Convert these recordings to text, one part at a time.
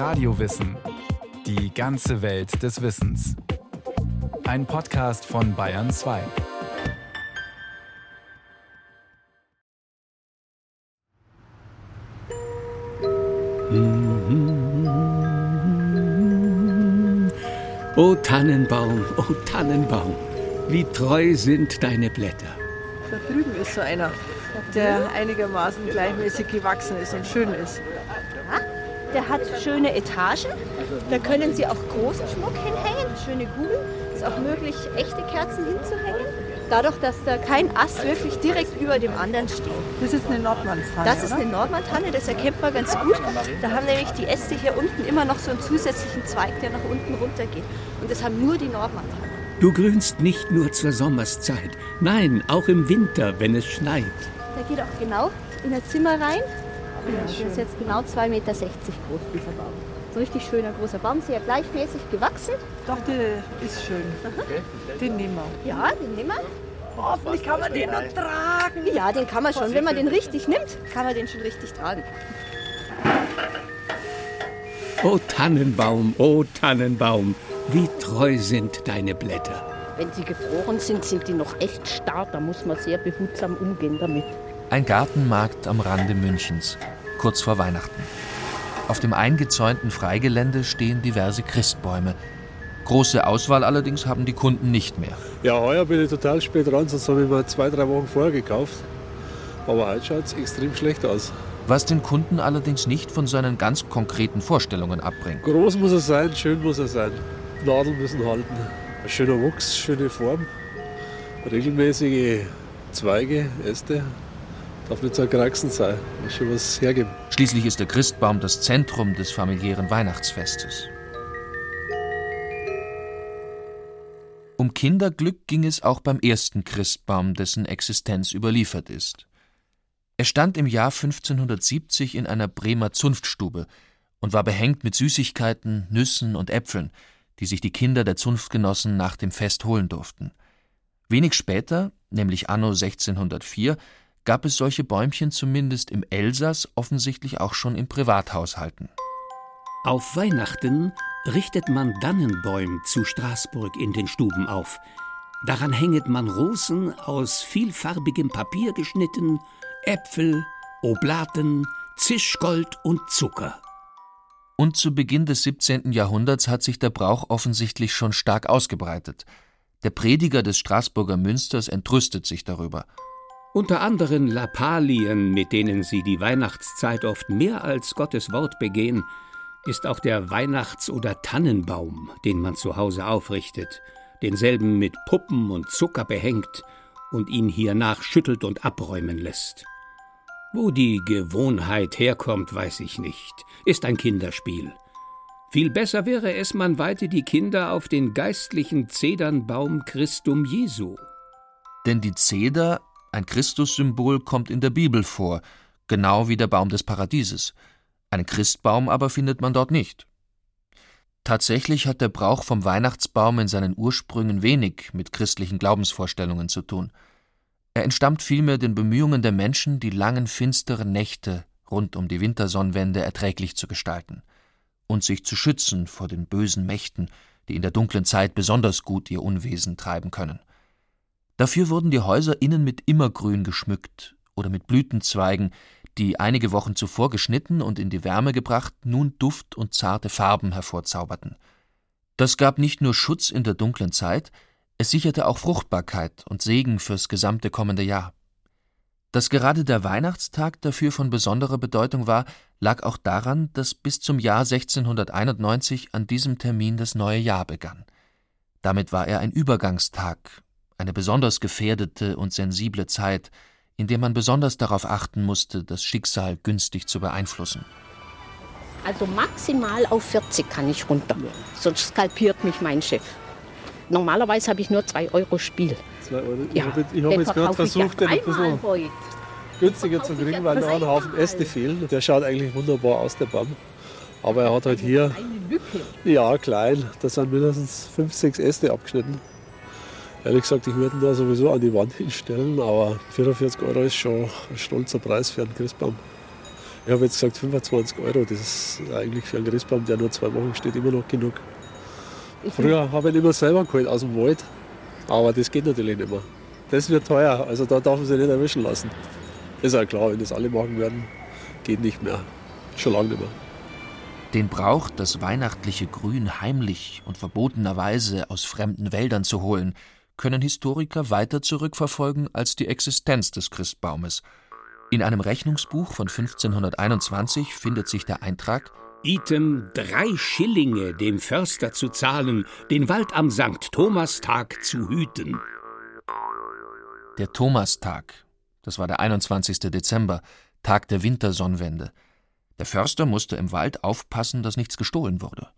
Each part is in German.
Radiowissen. Die ganze Welt des Wissens. Ein Podcast von Bayern 2. O Tannenbaum, o Tannenbaum, wie treu sind deine Blätter. Da drüben ist so einer, der einigermaßen gleichmäßig gewachsen ist und schön ist. Der hat schöne Etagen. Da können Sie auch großen Schmuck hinhängen, schöne Kugeln. Ist auch möglich, echte Kerzen hinzuhängen. Dadurch, dass da kein Ast wirklich direkt über dem anderen steht. Das ist eine Nordmannstanne. Das ist eine Nordmantanne, das erkennt man ganz gut. Da haben nämlich die Äste hier unten immer noch so einen zusätzlichen Zweig, der nach unten runter geht. Und das haben nur die Nordmantannen. Du grünst nicht nur zur Sommerszeit, nein, auch im Winter, wenn es schneit. Der geht auch genau in das Zimmer rein. Der ist jetzt genau 2,60 Meter groß, dieser Baum. So ein richtig schöner großer Baum, sehr gleichmäßig gewachsen. Doch, der ist schön. Den nehmen wir. Ja, den nehmen wir. Hoffentlich kann man den noch tragen. Ja, den kann man schon. Wenn man den richtig nimmt, kann man den schon richtig tragen. O Tannenbaum, o Tannenbaum, wie treu sind deine Blätter. Wenn sie gefroren sind, sind die noch echt starr. Da muss man sehr behutsam umgehen damit. Ein Gartenmarkt am Rande Münchens, kurz vor Weihnachten. Auf dem eingezäunten Freigelände stehen diverse Christbäume. Große Auswahl allerdings haben die Kunden nicht mehr. Ja, heuer bin ich total spät dran, sonst habe ich mir zwei, drei Wochen vorher gekauft. Aber heute schaut es extrem schlecht aus. Was den Kunden allerdings nicht von seinen ganz konkreten Vorstellungen abbringt. Groß muss er sein, schön muss er sein. Nadeln müssen halten. Ein schöner Wuchs, schöne Form. Regelmäßige Zweige, Äste. Darf nicht so ein sein. Muss schon was hergeben. Schließlich ist der Christbaum das Zentrum des familiären Weihnachtsfestes. Um Kinderglück ging es auch beim ersten Christbaum, dessen Existenz überliefert ist. Er stand im Jahr 1570 in einer Bremer Zunftstube und war behängt mit Süßigkeiten, Nüssen und Äpfeln, die sich die Kinder der Zunftgenossen nach dem Fest holen durften. Wenig später, nämlich anno 1604, gab es solche Bäumchen zumindest im Elsass offensichtlich auch schon in Privathaushalten. Auf Weihnachten richtet man Dannenbäum zu Straßburg in den Stuben auf. Daran hänget man Rosen aus vielfarbigem Papier geschnitten, Äpfel, Oblaten, Zischgold und Zucker. Und zu Beginn des 17. Jahrhunderts hat sich der Brauch offensichtlich schon stark ausgebreitet. Der Prediger des Straßburger Münsters entrüstet sich darüber. Unter anderen Lappalien, mit denen sie die Weihnachtszeit oft mehr als Gottes Wort begehen, ist auch der Weihnachts- oder Tannenbaum, den man zu Hause aufrichtet, denselben mit Puppen und Zucker behängt und ihn hiernach schüttelt und abräumen lässt. Wo die Gewohnheit herkommt, weiß ich nicht, ist ein Kinderspiel. Viel besser wäre es, man weite die Kinder auf den geistlichen Zedernbaum Christum Jesu. Denn die Zeder, ein Christussymbol, kommt in der Bibel vor, genau wie der Baum des Paradieses. Einen Christbaum aber findet man dort nicht. Tatsächlich hat der Brauch vom Weihnachtsbaum in seinen Ursprüngen wenig mit christlichen Glaubensvorstellungen zu tun. Er entstammt vielmehr den Bemühungen der Menschen, die langen finsteren Nächte rund um die Wintersonnenwende erträglich zu gestalten und sich zu schützen vor den bösen Mächten, die in der dunklen Zeit besonders gut ihr Unwesen treiben können. Dafür wurden die Häuser innen mit Immergrün geschmückt oder mit Blütenzweigen, die einige Wochen zuvor geschnitten und in die Wärme gebracht nun Duft und zarte Farben hervorzauberten. Das gab nicht nur Schutz in der dunklen Zeit, es sicherte auch Fruchtbarkeit und Segen fürs gesamte kommende Jahr. Dass gerade der Weihnachtstag dafür von besonderer Bedeutung war, lag auch daran, dass bis zum Jahr 1691 an diesem Termin das neue Jahr begann. Damit war er ein Übergangstag, eine besonders gefährdete und sensible Zeit, in der man besonders darauf achten musste, das Schicksal günstig zu beeinflussen. Also maximal auf 40 kann ich runter. Sonst skalpiert mich mein Chef. Normalerweise habe ich nur 2 Euro Spiel. Zwei Euro. Ja, ich habe jetzt, hab gerade versucht, den ein dreimal bisschen heute. günstiger zu kriegen, weil noch ein Haufen Äste fehlen. Der schaut eigentlich wunderbar aus, der Baum. Aber er hat halt hier, Eine Lücke. ja, klein, da sind mindestens fünf, sechs Äste abgeschnitten. Ehrlich gesagt, ich würde ihn da sowieso an die Wand hinstellen, aber 44 Euro ist schon ein stolzer Preis für einen Christbaum. Ich habe jetzt gesagt 25 Euro, das ist eigentlich für einen Christbaum, der nur zwei Wochen steht, immer noch genug. Früher habe ich ihn immer selber geholt aus dem Wald, aber das geht natürlich nicht mehr. Das wird teuer, also da darf man sich nicht erwischen lassen. Ist ja klar, wenn das alle machen werden, geht nicht mehr. Schon lange nicht mehr. Den Brauch, das weihnachtliche Grün heimlich und verbotenerweise aus fremden Wäldern zu holen, können Historiker weiter zurückverfolgen als die Existenz des Christbaumes. In einem Rechnungsbuch von 1521 findet sich der Eintrag Item drei Schillinge dem Förster zu zahlen, den Wald am Sankt Thomastag zu hüten. Der Thomastag, das war der 21. Dezember, Tag der Wintersonnenwende. Der Förster musste im Wald aufpassen, dass nichts gestohlen wurde.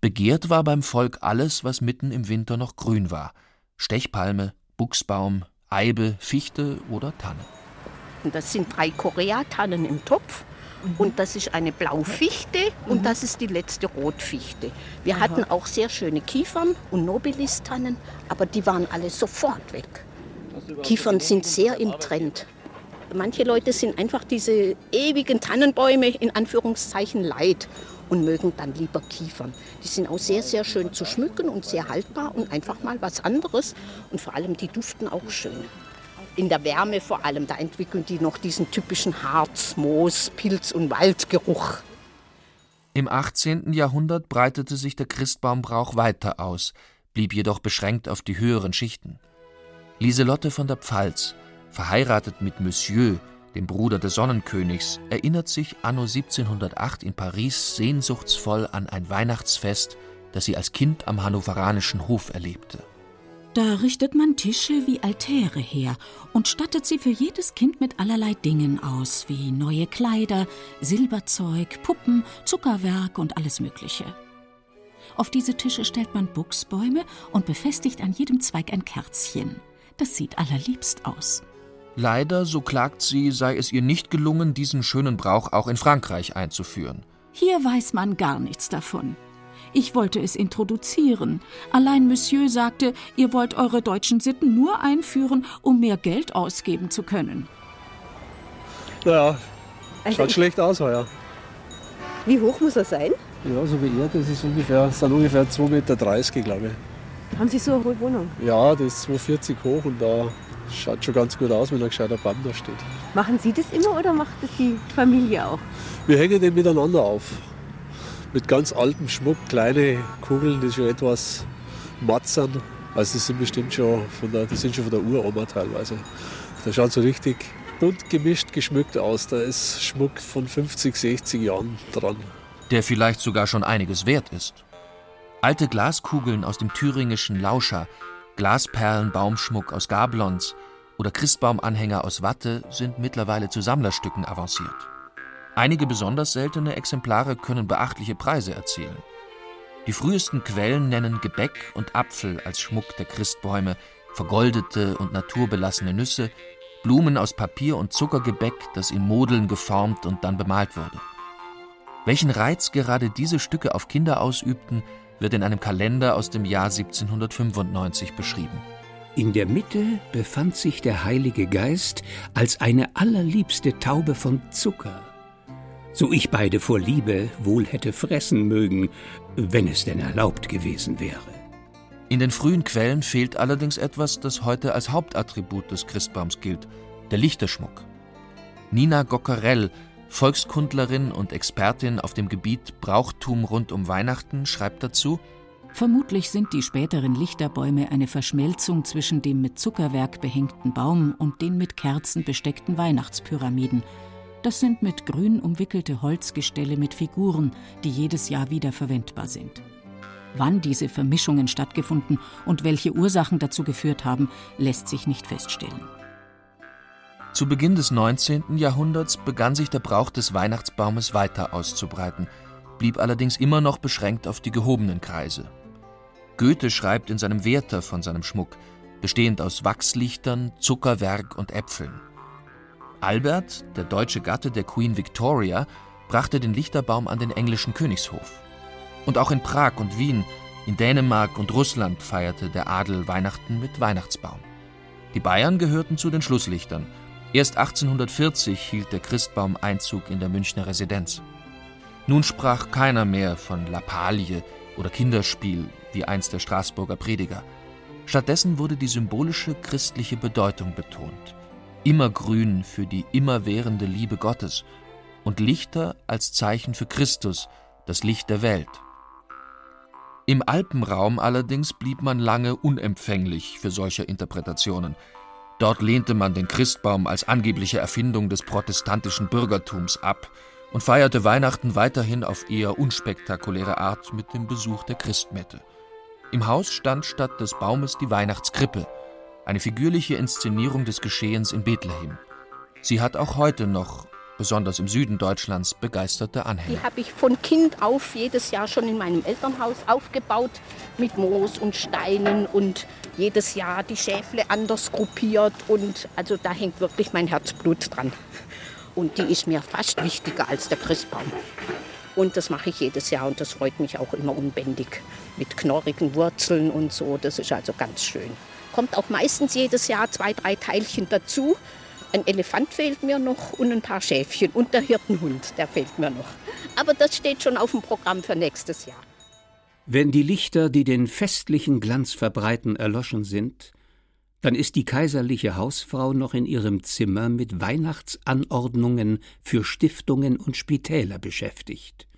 Begehrt war beim Volk alles, was mitten im Winter noch grün war: Stechpalme, Buchsbaum, Eibe, Fichte oder Tanne. Das sind drei Koreatannen im Topf. Und das ist eine Blaufichte und das ist die letzte Rotfichte. Wir hatten auch sehr schöne Kiefern und Nobilistannen, aber die waren alle sofort weg. Kiefern sind sehr im Trend. Manche Leute sind einfach diese ewigen Tannenbäume in Anführungszeichen leid und mögen dann lieber Kiefern. Die sind auch sehr, sehr schön zu schmücken und sehr haltbar und einfach mal was anderes. Und vor allem, die duften auch schön. In der Wärme vor allem, da entwickeln die noch diesen typischen Harz, Moos, Pilz und Waldgeruch. Im 18. Jahrhundert breitete sich der Christbaumbrauch weiter aus, blieb jedoch beschränkt auf die höheren Schichten. Lieselotte von der Pfalz, verheiratet mit Monsieur, dem Bruder des Sonnenkönigs, erinnert sich anno 1708 in Paris sehnsuchtsvoll an ein Weihnachtsfest, das sie als Kind am hannoveranischen Hof erlebte. Da richtet man Tische wie Altäre her und stattet sie für jedes Kind mit allerlei Dingen aus, wie neue Kleider, Silberzeug, Puppen, Zuckerwerk und alles Mögliche. Auf diese Tische stellt man Buchsbäume und befestigt an jedem Zweig ein Kerzchen. Das sieht allerliebst aus. Leider, so klagt sie, sei es ihr nicht gelungen, diesen schönen Brauch auch in Frankreich einzuführen. Hier weiß man gar nichts davon. Ich wollte es introduzieren. Allein Monsieur sagte, ihr wollt eure deutschen Sitten nur einführen, um mehr Geld ausgeben zu können. Naja, schaut schlecht aus heuer. Wie hoch muss er sein? Ja, so wie er, das ist ungefähr, das sind ungefähr 2,30 Meter, glaube ich. Haben Sie so eine hohe Wohnung? Ja, das ist 2,40 hoch und da schaut schon ganz gut aus, wenn ein gescheiter Baum da steht. Machen Sie das immer oder macht das die Familie auch? Wir hängen den miteinander auf. Mit ganz altem Schmuck, kleine Kugeln, die schon etwas matt sind. Also die sind bestimmt schon von der, die sind schon von der Uroma teilweise. Da schaut so richtig bunt gemischt, geschmückt aus. Da ist Schmuck von 50, 60 Jahren dran. Der vielleicht sogar schon einiges wert ist. Alte Glaskugeln aus dem thüringischen Lauscher, Glasperlen-Baumschmuck aus Gablons oder Christbaumanhänger aus Watte sind mittlerweile zu Sammlerstücken avanciert. Einige besonders seltene Exemplare können beachtliche Preise erzielen. Die frühesten Quellen nennen Gebäck und Apfel als Schmuck der Christbäume, vergoldete und naturbelassene Nüsse, Blumen aus Papier und Zuckergebäck, das in Modeln geformt und dann bemalt wurde. Welchen Reiz gerade diese Stücke auf Kinder ausübten, wird in einem Kalender aus dem Jahr 1795 beschrieben. In der Mitte befand sich der Heilige Geist als eine allerliebste Taube von Zucker. So ich beide vor Liebe wohl hätte fressen mögen, wenn es denn erlaubt gewesen wäre. In den frühen Quellen fehlt allerdings etwas, das heute als Hauptattribut des Christbaums gilt: der Lichterschmuck. Nina Gockerell Volkskundlerin und Expertin auf dem Gebiet Brauchtum rund um Weihnachten, schreibt dazu: Vermutlich sind die späteren Lichterbäume eine Verschmelzung zwischen dem mit Zuckerwerk behängten Baum und den mit Kerzen besteckten Weihnachtspyramiden. Das sind mit grün umwickelte Holzgestelle mit Figuren, die jedes Jahr wieder verwendbar sind. Wann diese Vermischungen stattgefunden und welche Ursachen dazu geführt haben, lässt sich nicht feststellen. Zu Beginn des 19. Jahrhunderts begann sich der Brauch des Weihnachtsbaumes weiter auszubreiten, blieb allerdings immer noch beschränkt auf die gehobenen Kreise. Goethe schreibt in seinem Werther von seinem Schmuck, bestehend aus Wachslichtern, Zuckerwerk und Äpfeln. Albert, der deutsche Gatte der Queen Victoria, brachte den Lichterbaum an den englischen Königshof. Und auch in Prag und Wien, in Dänemark und Russland feierte der Adel Weihnachten mit Weihnachtsbaum. Die Bayern gehörten zu den Schlusslichtern Erst 1840 hielt der Christbaum Einzug in der Münchner Residenz. Nun sprach keiner mehr von Lappalie oder Kinderspiel wie einst der Straßburger Prediger. Stattdessen wurde die symbolische christliche Bedeutung betont. Immergrün für die immerwährende Liebe Gottes und Lichter als Zeichen für Christus, das Licht der Welt. Im Alpenraum allerdings blieb man lange unempfänglich für solche Interpretationen. Dort lehnte man den Christbaum als angebliche Erfindung des protestantischen Bürgertums ab und feierte Weihnachten weiterhin auf eher unspektakuläre Art mit dem Besuch der Christmette. Im Haus stand statt des Baumes die Weihnachtskrippe, eine figürliche Inszenierung des Geschehens in Bethlehem. Sie hat auch heute noch, besonders im Süden Deutschlands, begeisterte Anhänger. Die habe ich von Kind auf jedes Jahr schon in meinem Elternhaus aufgebaut mit Moos und Steinen und jedes Jahr die Schäfle anders gruppiert und also da hängt wirklich mein Herzblut dran. Und die ist mir fast wichtiger als der Christbaum. Und das mache ich jedes Jahr und das freut mich auch immer unbändig. Mit knorrigen Wurzeln und so, das ist also ganz schön. Kommt auch meistens jedes Jahr zwei, drei Teilchen dazu. Ein Elefant fehlt mir noch und ein paar Schäfchen und der Hirtenhund, der fehlt mir noch. Aber das steht schon auf dem Programm für nächstes Jahr. Wenn die Lichter, die den festlichen Glanz verbreiten, erloschen sind, dann ist die kaiserliche Hausfrau noch in ihrem Zimmer mit Weihnachtsanordnungen für Stiftungen und Spitäler beschäftigt.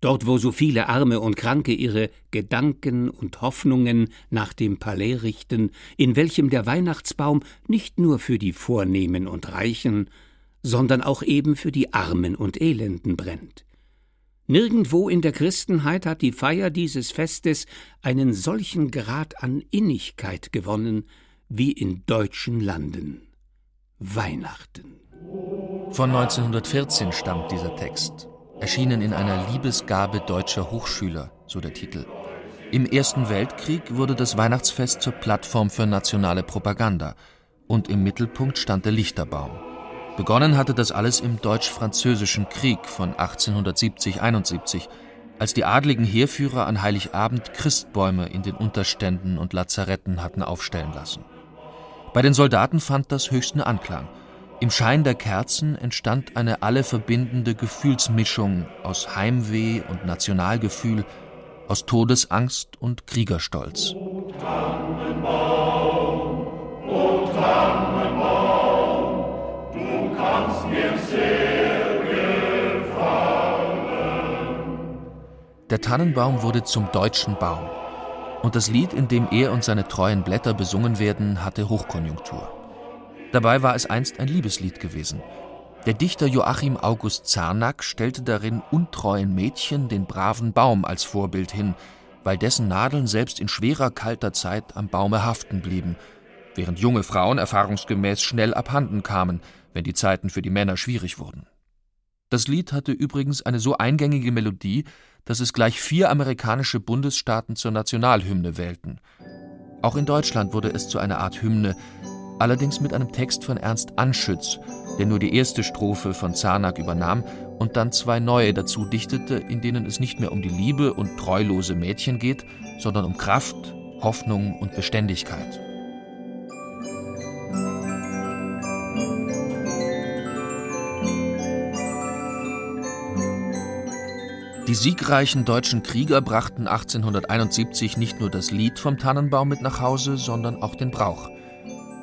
Dort, wo so viele Arme und Kranke ihre Gedanken und Hoffnungen nach dem Palais richten, in welchem der Weihnachtsbaum nicht nur für die Vornehmen und Reichen, sondern auch eben für die Armen und Elenden brennt. Nirgendwo in der Christenheit hat die Feier dieses Festes einen solchen Grad an Innigkeit gewonnen, wie in deutschen Landen. Weihnachten. Von 1914 stammt dieser Text, erschienen in einer Liebesgabe deutscher Hochschüler, so der Titel. Im Ersten Weltkrieg wurde das Weihnachtsfest zur Plattform für nationale Propaganda und im Mittelpunkt stand der Lichterbaum. Begonnen hatte das alles im Deutsch-Französischen Krieg von 1870-71, als die adligen Heerführer an Heiligabend Christbäume in den Unterständen und Lazaretten hatten aufstellen lassen. Bei den Soldaten fand das höchsten Anklang. Im Schein der Kerzen entstand eine alle verbindende Gefühlsmischung aus Heimweh und Nationalgefühl, aus Todesangst und Kriegerstolz. Tannenbaum, o Tannenbaum, du kannst mir sehr gefallen. Der Tannenbaum wurde zum deutschen Baum und das Lied, in dem er und seine treuen Blätter besungen werden, hatte Hochkonjunktur. Dabei war es einst ein Liebeslied gewesen. Der Dichter Joachim August Zarnack stellte darin untreuen Mädchen den braven Baum als Vorbild hin, weil dessen Nadeln selbst in schwerer kalter Zeit am Baume haften blieben, während junge Frauen erfahrungsgemäß schnell abhanden kamen, wenn die Zeiten für die Männer schwierig wurden. Das Lied hatte übrigens eine so eingängige Melodie, dass es gleich vier amerikanische Bundesstaaten zur Nationalhymne wählten. Auch in Deutschland wurde es zu einer Art Hymne, allerdings mit einem Text von Ernst Anschütz, der nur die erste Strophe von Zarnack übernahm und dann zwei neue dazu dichtete, in denen es nicht mehr um die Liebe und treulose Mädchen geht, sondern um Kraft, Hoffnung und Beständigkeit. Die siegreichen deutschen Krieger brachten 1871 nicht nur das Lied vom Tannenbaum mit nach Hause, sondern auch den Brauch.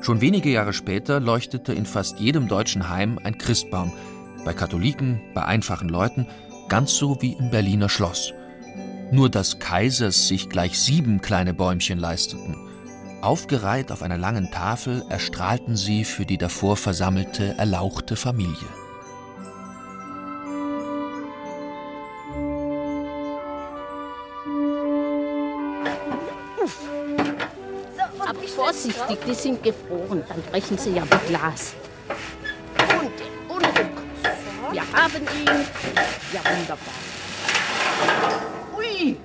Schon wenige Jahre später leuchtete in fast jedem deutschen Heim ein Christbaum, bei Katholiken, bei einfachen Leuten, ganz so wie im Berliner Schloss. Nur dass Kaisers sich gleich sieben kleine Bäumchen leisteten. Aufgereiht auf einer langen Tafel erstrahlten sie für die davor versammelte, erlauchte Familie. Vorsichtig, die sind gefroren. Dann brechen sie ja mit Glas. Und, und Wir haben ihn. Ja, wunderbar. Ui!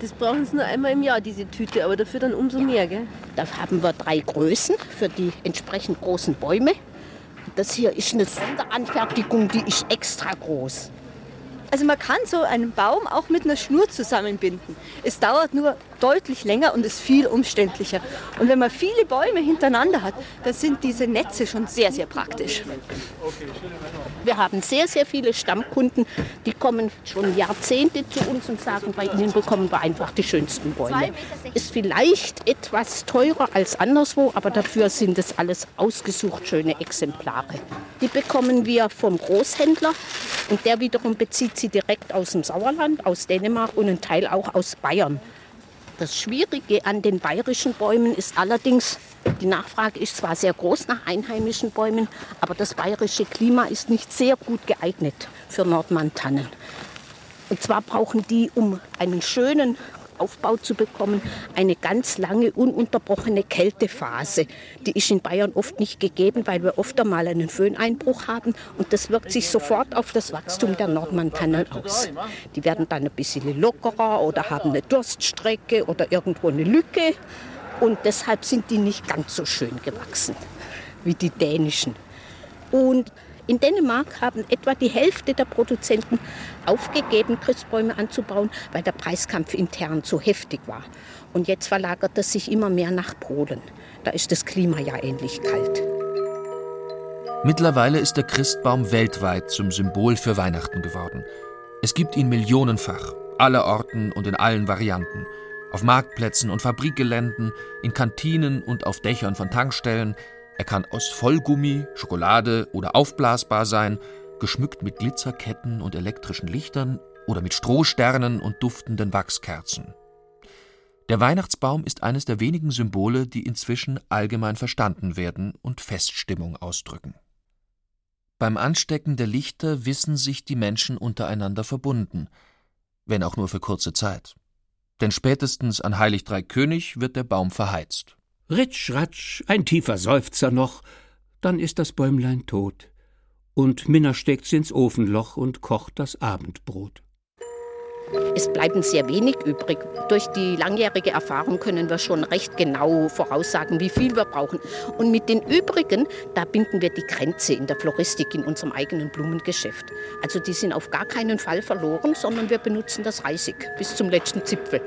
Das brauchen sie nur einmal im Jahr, diese Tüte, aber dafür dann umso mehr, gell? Da haben wir drei Größen für die entsprechend großen Bäume. Das hier ist eine Sonderanfertigung, die ist extra groß. Also man kann so einen Baum auch mit einer Schnur zusammenbinden. Es dauert nur deutlich länger und ist viel umständlicher. Und wenn man viele Bäume hintereinander hat, dann sind diese Netze schon sehr, sehr praktisch. Wir haben sehr, sehr viele Stammkunden, die kommen schon Jahrzehnte zu uns und sagen, bei ihnen bekommen wir einfach die schönsten Bäume. Ist vielleicht etwas teurer als anderswo, aber dafür sind es alles ausgesucht schöne Exemplare. Die bekommen wir vom Großhändler und der wiederum bezieht sie direkt aus dem Sauerland, aus Dänemark und ein Teil auch aus Bayern. Das Schwierige an den bayerischen Bäumen ist allerdings, die Nachfrage ist zwar sehr groß nach einheimischen Bäumen, aber das bayerische Klima ist nicht sehr gut geeignet für Nordmantannen. Und zwar brauchen die, um einen schönen Aufbau zu bekommen, eine ganz lange, ununterbrochene Kältephase. Die ist in Bayern oft nicht gegeben, weil wir oft einmal einen Föhneinbruch haben und das wirkt sich sofort auf das Wachstum der Nordmantannen aus. Die werden dann ein bisschen lockerer oder haben eine Durststrecke oder irgendwo eine Lücke und deshalb sind die nicht ganz so schön gewachsen wie die dänischen. Und in Dänemark haben etwa die Hälfte der Produzenten aufgegeben, Christbäume anzubauen, weil der Preiskampf intern zu heftig war. Und jetzt verlagert es sich immer mehr nach Polen. Da ist das Klima ja ähnlich kalt. Mittlerweile ist der Christbaum weltweit zum Symbol für Weihnachten geworden. Es gibt ihn millionenfach, aller Orten und in allen Varianten. Auf Marktplätzen und Fabrikgeländen, in Kantinen und auf Dächern von Tankstellen, er kann aus Vollgummi, Schokolade oder aufblasbar sein, geschmückt mit Glitzerketten und elektrischen Lichtern oder mit Strohsternen und duftenden Wachskerzen. Der Weihnachtsbaum ist eines der wenigen Symbole, die inzwischen allgemein verstanden werden und Feststimmung ausdrücken. Beim Anstecken der Lichter wissen sich die Menschen untereinander verbunden, wenn auch nur für kurze Zeit. Denn spätestens an Heilig Drei König wird der Baum verheizt. Ritsch, ratsch, ein tiefer Seufzer noch, dann ist das Bäumlein tot. Und Minna steckt's ins Ofenloch und kocht das Abendbrot. Es bleiben sehr wenig übrig. Durch die langjährige Erfahrung können wir schon recht genau voraussagen, wie viel wir brauchen. Und mit den übrigen, da binden wir die Grenze in der Floristik in unserem eigenen Blumengeschäft. Also die sind auf gar keinen Fall verloren, sondern wir benutzen das Reisig bis zum letzten Zipfel.